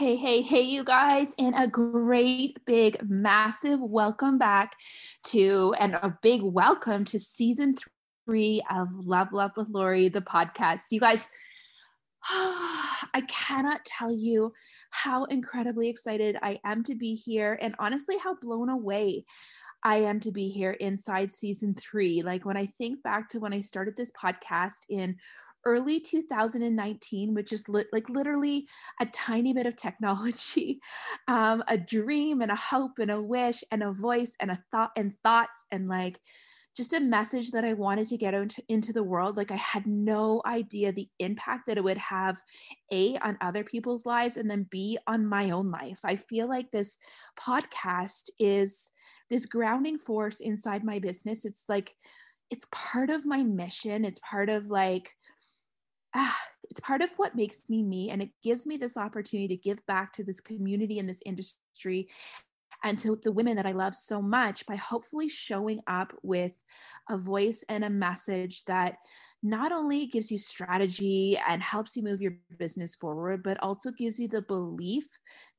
Hey, hey, hey, you guys, and a great, big, massive welcome back to, and a big welcome to season three of Level Up with Lori, the podcast. You guys, I cannot tell you how incredibly excited I am to be here, and honestly, how blown away I am to be here inside season three. Like, when I think back to when I started this podcast in early 2019, which is li- like literally a tiny bit of technology, um, a dream and a hope and a wish and a voice and a thought and thoughts and like just a message that I wanted to get into, into the world. Like I had no idea the impact that it would have A on other people's lives and then B on my own life. I feel like this podcast is this grounding force inside my business. It's like it's part of my mission. It's part of like ah, it's part of what makes me me and it gives me this opportunity to give back to this community and this industry and to the women that I love so much by hopefully showing up with a voice and a message that not only gives you strategy and helps you move your business forward, but also gives you the belief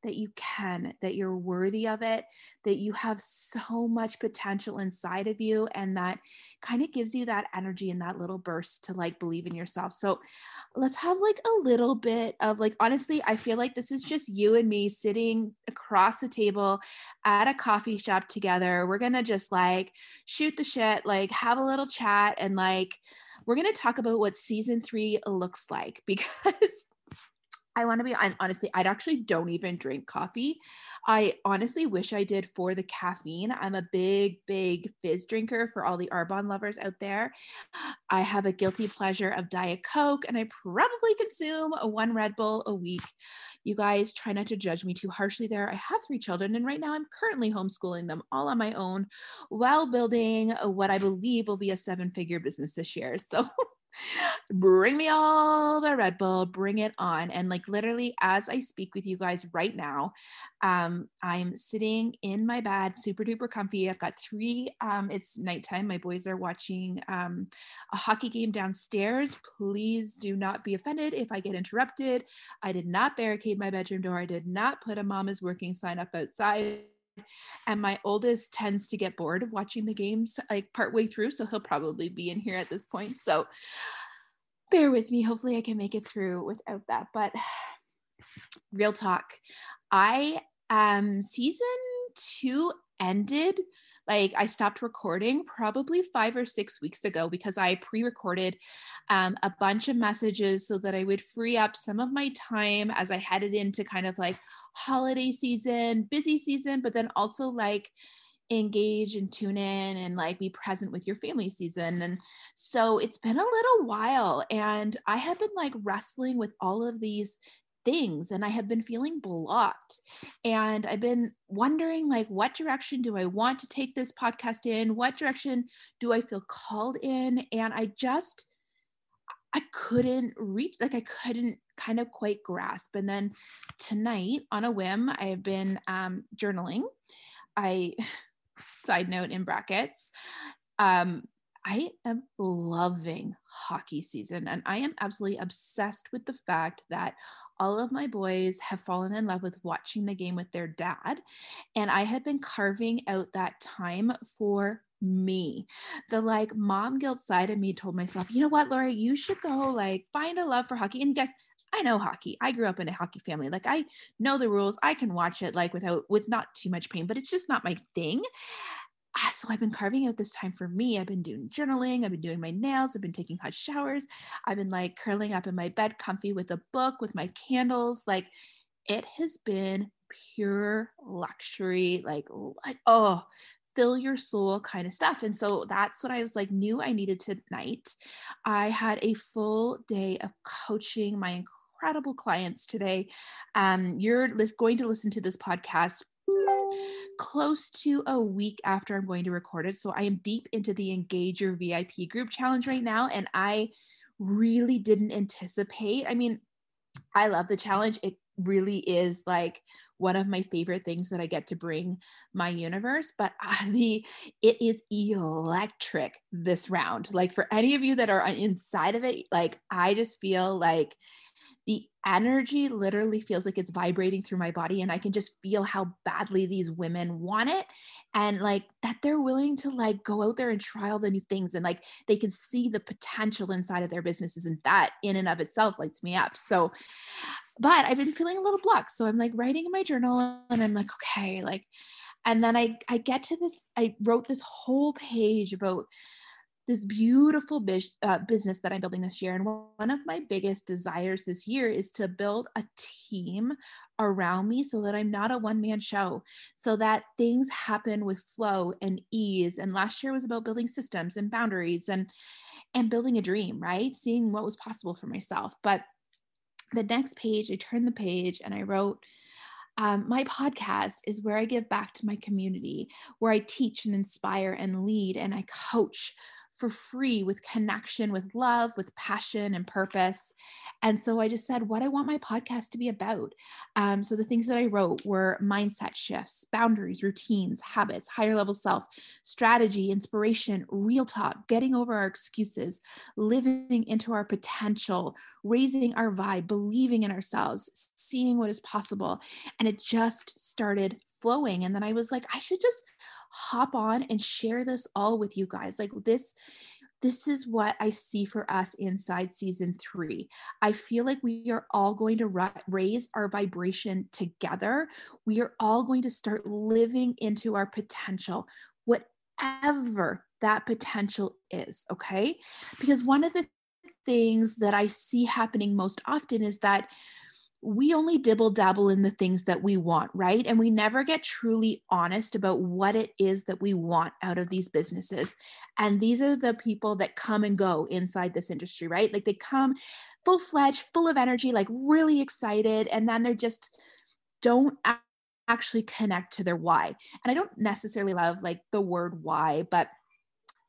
that you can, that you're worthy of it, that you have so much potential inside of you, and that kind of gives you that energy and that little burst to like believe in yourself. So let's have like a little bit of like, honestly, I feel like this is just you and me sitting across the table at a coffee shop together. We're going to just like shoot the shit, like have a little chat, and like, we're going to talk about what season three looks like because I want to be honestly, I actually don't even drink coffee. I honestly wish I did for the caffeine. I'm a big, big fizz drinker for all the Arbonne lovers out there. I have a guilty pleasure of Diet Coke, and I probably consume one Red Bull a week. You guys try not to judge me too harshly there. I have three children, and right now I'm currently homeschooling them all on my own while building what I believe will be a seven figure business this year. So bring me all the Red Bull, bring it on. And like literally, as I speak with you guys right now, um, I'm sitting in my bed, super duper comfy. I've got three, um, it's nighttime. My boys are watching um, a hockey game downstairs. Please do not be offended if I get interrupted. I did not barricade my bedroom door. I did not put a mama's working sign up outside and my oldest tends to get bored of watching the games like partway through so he'll probably be in here at this point so bear with me hopefully i can make it through without that but real talk. I um season two ended like I stopped recording probably five or six weeks ago because I pre recorded um, a bunch of messages so that I would free up some of my time as I headed into kind of like holiday season, busy season, but then also like engage and tune in and like be present with your family season. And so it's been a little while and I have been like wrestling with all of these things and I have been feeling blocked. And I've been wondering like what direction do I want to take this podcast in? What direction do I feel called in? And I just I couldn't reach like I couldn't kind of quite grasp. And then tonight on a whim, I have been um journaling. I side note in brackets. Um I am loving hockey season and I am absolutely obsessed with the fact that all of my boys have fallen in love with watching the game with their dad. And I have been carving out that time for me. The like mom guilt side of me told myself, you know what, Lori, you should go like find a love for hockey. And guess, I know hockey. I grew up in a hockey family. Like I know the rules. I can watch it like without with not too much pain, but it's just not my thing. Ah, so I've been carving out this time for me. I've been doing journaling, I've been doing my nails, I've been taking hot showers, I've been like curling up in my bed comfy with a book with my candles. Like it has been pure luxury, like like oh, fill your soul kind of stuff. And so that's what I was like knew I needed tonight. I had a full day of coaching my incredible clients today. Um, you're going to listen to this podcast close to a week after I'm going to record it. So I am deep into the Engage Your VIP group challenge right now. And I really didn't anticipate. I mean, I love the challenge. It really is like one of my favorite things that I get to bring my universe. But uh, the it is electric this round. Like for any of you that are inside of it, like I just feel like the energy literally feels like it's vibrating through my body and i can just feel how badly these women want it and like that they're willing to like go out there and try all the new things and like they can see the potential inside of their businesses and that in and of itself lights me up so but i've been feeling a little blocked so i'm like writing in my journal and i'm like okay like and then i i get to this i wrote this whole page about this beautiful uh, business that I'm building this year. And one of my biggest desires this year is to build a team around me so that I'm not a one man show, so that things happen with flow and ease. And last year was about building systems and boundaries and and building a dream, right? Seeing what was possible for myself. But the next page, I turned the page and I wrote, um, my podcast is where I give back to my community, where I teach and inspire and lead and I coach for free with connection, with love, with passion and purpose. And so I just said what I want my podcast to be about. Um, so the things that I wrote were mindset shifts, boundaries, routines, habits, higher level self, strategy, inspiration, real talk, getting over our excuses, living into our potential, raising our vibe, believing in ourselves, seeing what is possible. And it just started flowing. And then I was like, I should just hop on and share this all with you guys. Like this this is what I see for us inside season three. I feel like we are all going to ra- raise our vibration together. We are all going to start living into our potential, whatever that potential is. Okay. Because one of the things that I see happening most often is that we only dibble dabble in the things that we want, right? And we never get truly honest about what it is that we want out of these businesses. And these are the people that come and go inside this industry, right? Like they come full fledged, full of energy, like really excited, and then they're just don't actually connect to their why. And I don't necessarily love like the word why, but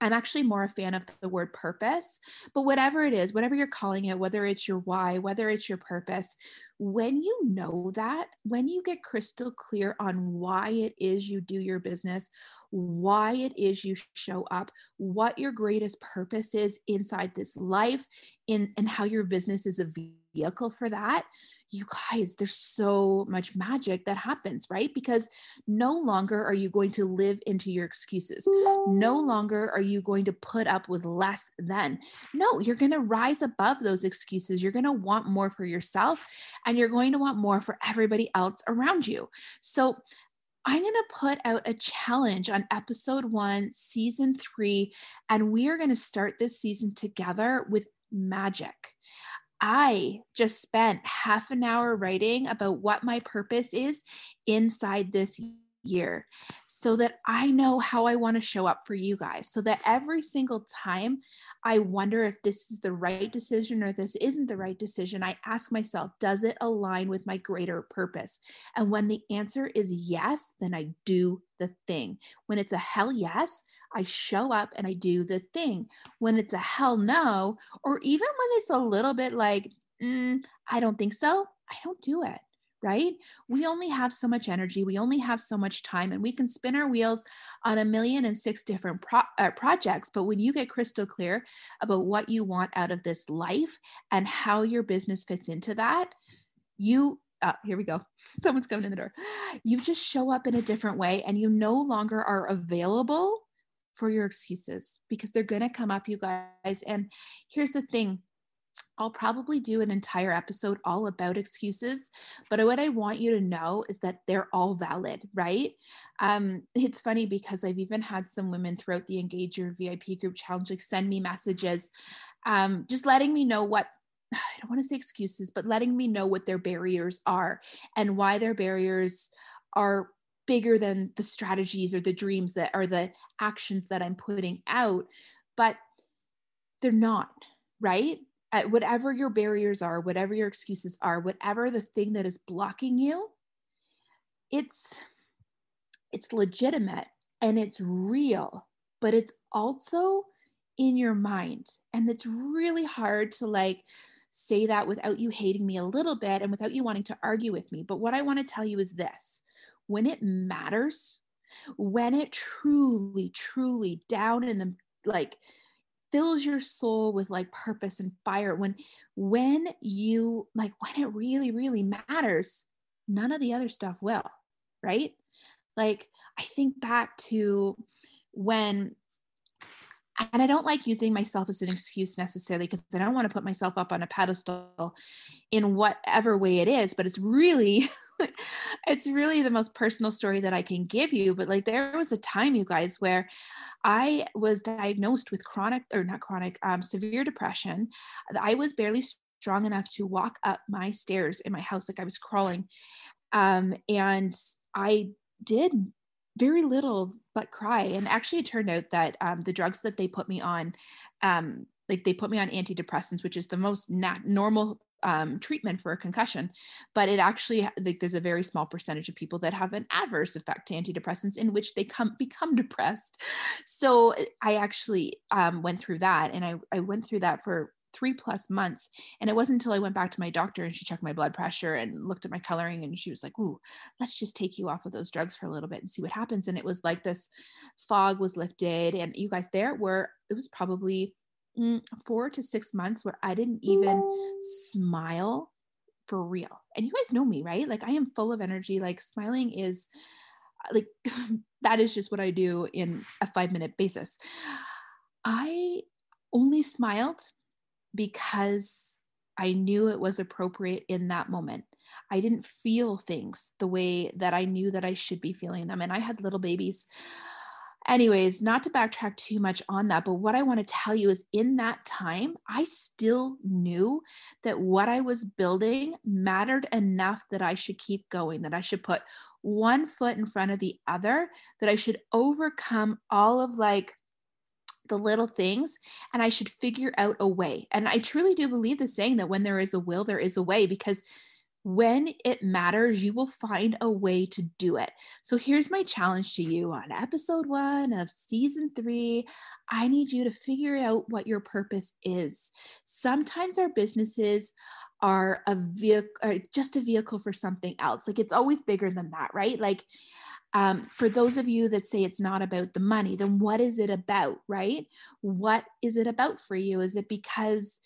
I'm actually more a fan of the word purpose, but whatever it is, whatever you're calling it, whether it's your why, whether it's your purpose, when you know that, when you get crystal clear on why it is you do your business, why it is you show up, what your greatest purpose is inside this life, in and how your business is a vehicle for that, you guys, there's so much magic that happens, right? Because no longer are you going to live into your excuses. No longer are you going to put up with less than. No, you're going to rise above those excuses. You're going to want more for yourself and you're going to want more for everybody else around you. So, I'm going to put out a challenge on episode one, season three, and we are going to start this season together with magic. I just spent half an hour writing about what my purpose is inside this year so that I know how I want to show up for you guys. So that every single time I wonder if this is the right decision or this isn't the right decision, I ask myself, does it align with my greater purpose? And when the answer is yes, then I do the thing. When it's a hell yes, I show up and I do the thing. When it's a hell no, or even when it's a little bit like, mm, I don't think so, I don't do it right? We only have so much energy, we only have so much time, and we can spin our wheels on a million and six different pro- uh, projects. But when you get crystal clear about what you want out of this life and how your business fits into that, you uh, here we go. Someone's coming in the door. You just show up in a different way and you no longer are available for your excuses because they're going to come up, you guys. And here's the thing I'll probably do an entire episode all about excuses, but what I want you to know is that they're all valid, right? Um, it's funny because I've even had some women throughout the Engage Your VIP group challenge like send me messages, um, just letting me know what I don't want to say excuses, but letting me know what their barriers are and why their barriers are bigger than the strategies or the dreams that are the actions that I'm putting out, but they're not, right? At whatever your barriers are, whatever your excuses are, whatever the thing that is blocking you, it's it's legitimate and it's real, but it's also in your mind. And it's really hard to like say that without you hating me a little bit and without you wanting to argue with me. But what I want to tell you is this when it matters, when it truly, truly down in the like fills your soul with like purpose and fire, when when you like when it really, really matters, none of the other stuff will, right? Like I think back to when and I don't like using myself as an excuse necessarily because I don't want to put myself up on a pedestal in whatever way it is, but it's really it's really the most personal story that I can give you. But like there was a time, you guys, where I was diagnosed with chronic or not chronic, um, severe depression. I was barely strong enough to walk up my stairs in my house, like I was crawling. Um, and I did very little but cry. And actually, it turned out that um, the drugs that they put me on, um, like they put me on antidepressants, which is the most nat- normal um, treatment for a concussion, but it actually like there's a very small percentage of people that have an adverse effect to antidepressants in which they come become depressed. So I actually um, went through that, and I I went through that for three plus months. And it wasn't until I went back to my doctor and she checked my blood pressure and looked at my coloring and she was like, Ooh, let's just take you off of those drugs for a little bit and see what happens. And it was like this fog was lifted. And you guys, there were, it was probably Mm, four to six months where I didn't even smile for real. And you guys know me, right? Like I am full of energy. Like smiling is uh, like that is just what I do in a five minute basis. I only smiled because I knew it was appropriate in that moment. I didn't feel things the way that I knew that I should be feeling them. And I had little babies. Anyways, not to backtrack too much on that, but what I want to tell you is in that time, I still knew that what I was building mattered enough that I should keep going, that I should put one foot in front of the other, that I should overcome all of like the little things and I should figure out a way. And I truly do believe the saying that when there is a will, there is a way because when it matters, you will find a way to do it. So here's my challenge to you on episode one of season three. I need you to figure out what your purpose is. Sometimes our businesses are a vehicle, just a vehicle for something else. Like it's always bigger than that, right? Like um, for those of you that say it's not about the money, then what is it about, right? What is it about for you? Is it because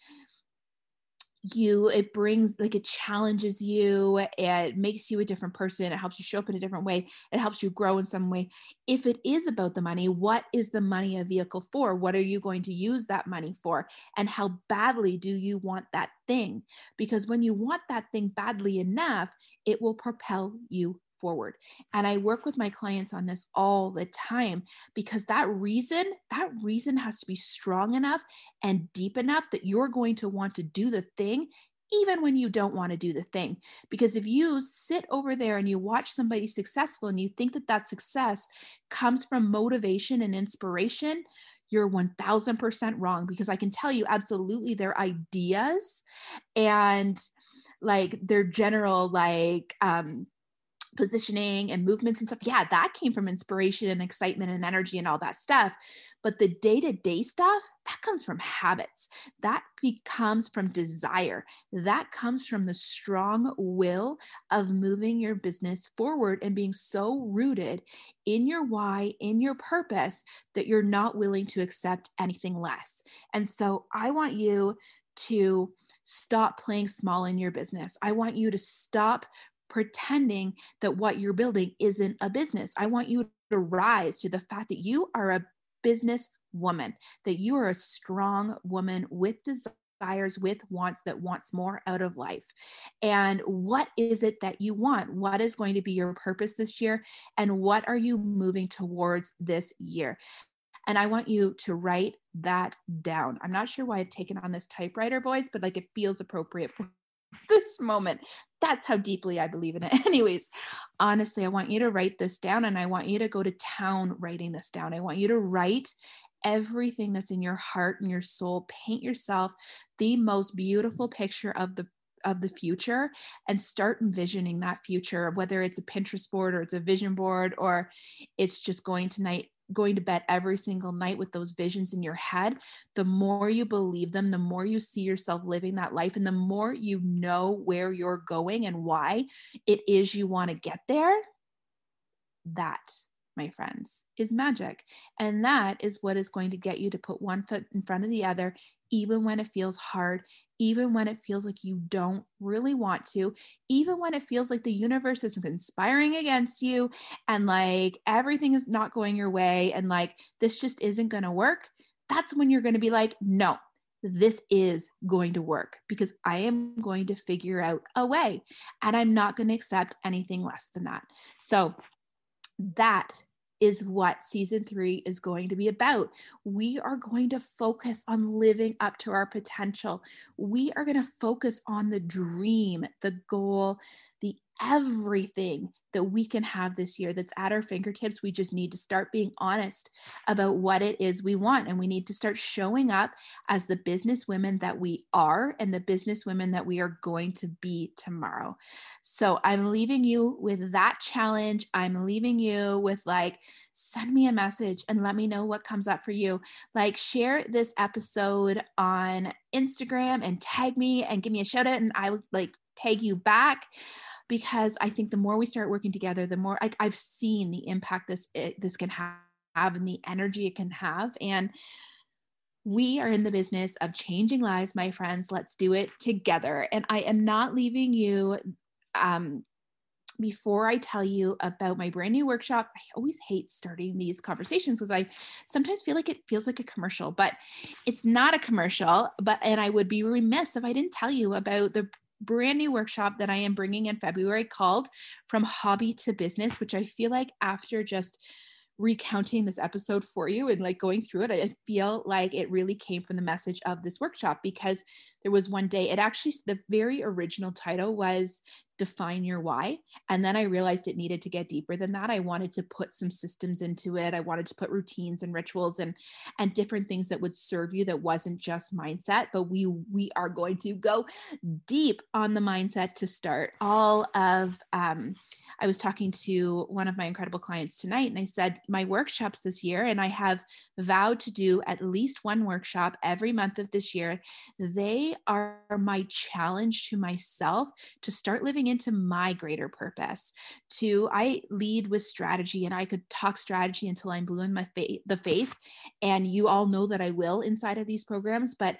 you it brings like it challenges you it makes you a different person it helps you show up in a different way it helps you grow in some way. If it is about the money what is the money a vehicle for? What are you going to use that money for? And how badly do you want that thing? Because when you want that thing badly enough it will propel you forward. And I work with my clients on this all the time because that reason, that reason has to be strong enough and deep enough that you're going to want to do the thing even when you don't want to do the thing. Because if you sit over there and you watch somebody successful and you think that that success comes from motivation and inspiration, you're 1000% wrong because I can tell you absolutely their ideas and like their general like um positioning and movements and stuff yeah that came from inspiration and excitement and energy and all that stuff. But the day-to-day stuff that comes from habits. That becomes from desire. That comes from the strong will of moving your business forward and being so rooted in your why in your purpose that you're not willing to accept anything less. And so i want you to stop playing small in your business. I want you to stop pretending that what you're building isn't a business. I want you to rise to the fact that you are a business woman, that you are a strong woman with desires, with wants that wants more out of life. And what is it that you want? What is going to be your purpose this year? And what are you moving towards this year? And I want you to write that down. I'm not sure why I've taken on this typewriter, voice, but like it feels appropriate for this moment. That's how deeply I believe in it. Anyways, honestly, I want you to write this down and I want you to go to town writing this down. I want you to write everything that's in your heart and your soul. Paint yourself the most beautiful picture of the of the future and start envisioning that future whether it's a pinterest board or it's a vision board or it's just going tonight going to bed every single night with those visions in your head, the more you believe them, the more you see yourself living that life, and the more you know where you're going and why it is you want to get there, that, my friends, is magic. And that is what is going to get you to put one foot in front of the other even when it feels hard, even when it feels like you don't really want to, even when it feels like the universe is conspiring against you and like everything is not going your way and like this just isn't going to work, that's when you're going to be like, no, this is going to work because I am going to figure out a way and I'm not going to accept anything less than that. So, that is what season three is going to be about. We are going to focus on living up to our potential. We are going to focus on the dream, the goal, the everything that we can have this year that's at our fingertips. We just need to start being honest about what it is we want. And we need to start showing up as the business women that we are and the business women that we are going to be tomorrow. So I'm leaving you with that challenge. I'm leaving you with like, send me a message and let me know what comes up for you. Like, share this episode on Instagram and tag me and give me a shout out, and I would like tag you back because I think the more we start working together, the more I, I've seen the impact this it, this can have and the energy it can have. And we are in the business of changing lives, my friends. Let's do it together. And I am not leaving you. Um, before I tell you about my brand new workshop, I always hate starting these conversations because I sometimes feel like it feels like a commercial, but it's not a commercial. But and I would be remiss if I didn't tell you about the brand new workshop that I am bringing in February called From Hobby to Business, which I feel like after just recounting this episode for you and like going through it, I feel like it really came from the message of this workshop because there was one day, it actually, the very original title was define your why. And then I realized it needed to get deeper than that. I wanted to put some systems into it. I wanted to put routines and rituals and and different things that would serve you that wasn't just mindset, but we we are going to go deep on the mindset to start. All of um I was talking to one of my incredible clients tonight and I said my workshops this year and I have vowed to do at least one workshop every month of this year. They are my challenge to myself to start living into my greater purpose to i lead with strategy and i could talk strategy until i'm blue in my fa- the face. And you all know that i will inside of these programs but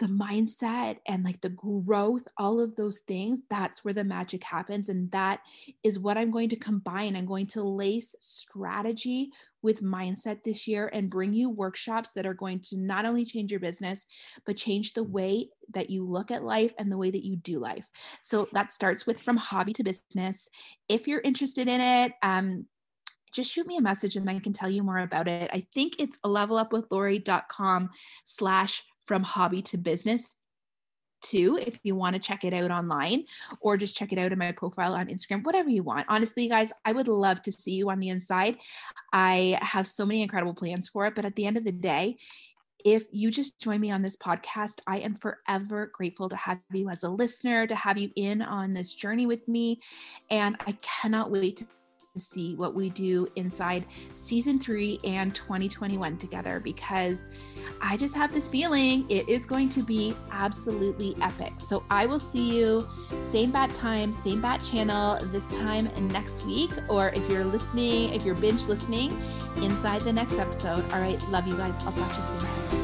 the mindset and like the growth, all of those things, that's where the magic happens. And that is what I'm going to combine. I'm going to lace strategy with mindset this year and bring you workshops that are going to not only change your business, but change the way that you look at life and the way that you do life. So that starts with from hobby to business. If you're interested in it, um, just shoot me a message and I can tell you more about it. I think it's a levelupwithlori.com slash from hobby to business too if you want to check it out online or just check it out in my profile on Instagram, whatever you want. Honestly, guys, I would love to see you on the inside. I have so many incredible plans for it, but at the end of the day, if you just join me on this podcast, I am forever grateful to have you as a listener, to have you in on this journey with me. And I cannot wait to to see what we do inside season three and 2021 together because I just have this feeling it is going to be absolutely epic. So I will see you same bat time, same bat channel this time next week. Or if you're listening, if you're binge listening, inside the next episode. All right, love you guys. I'll talk to you soon.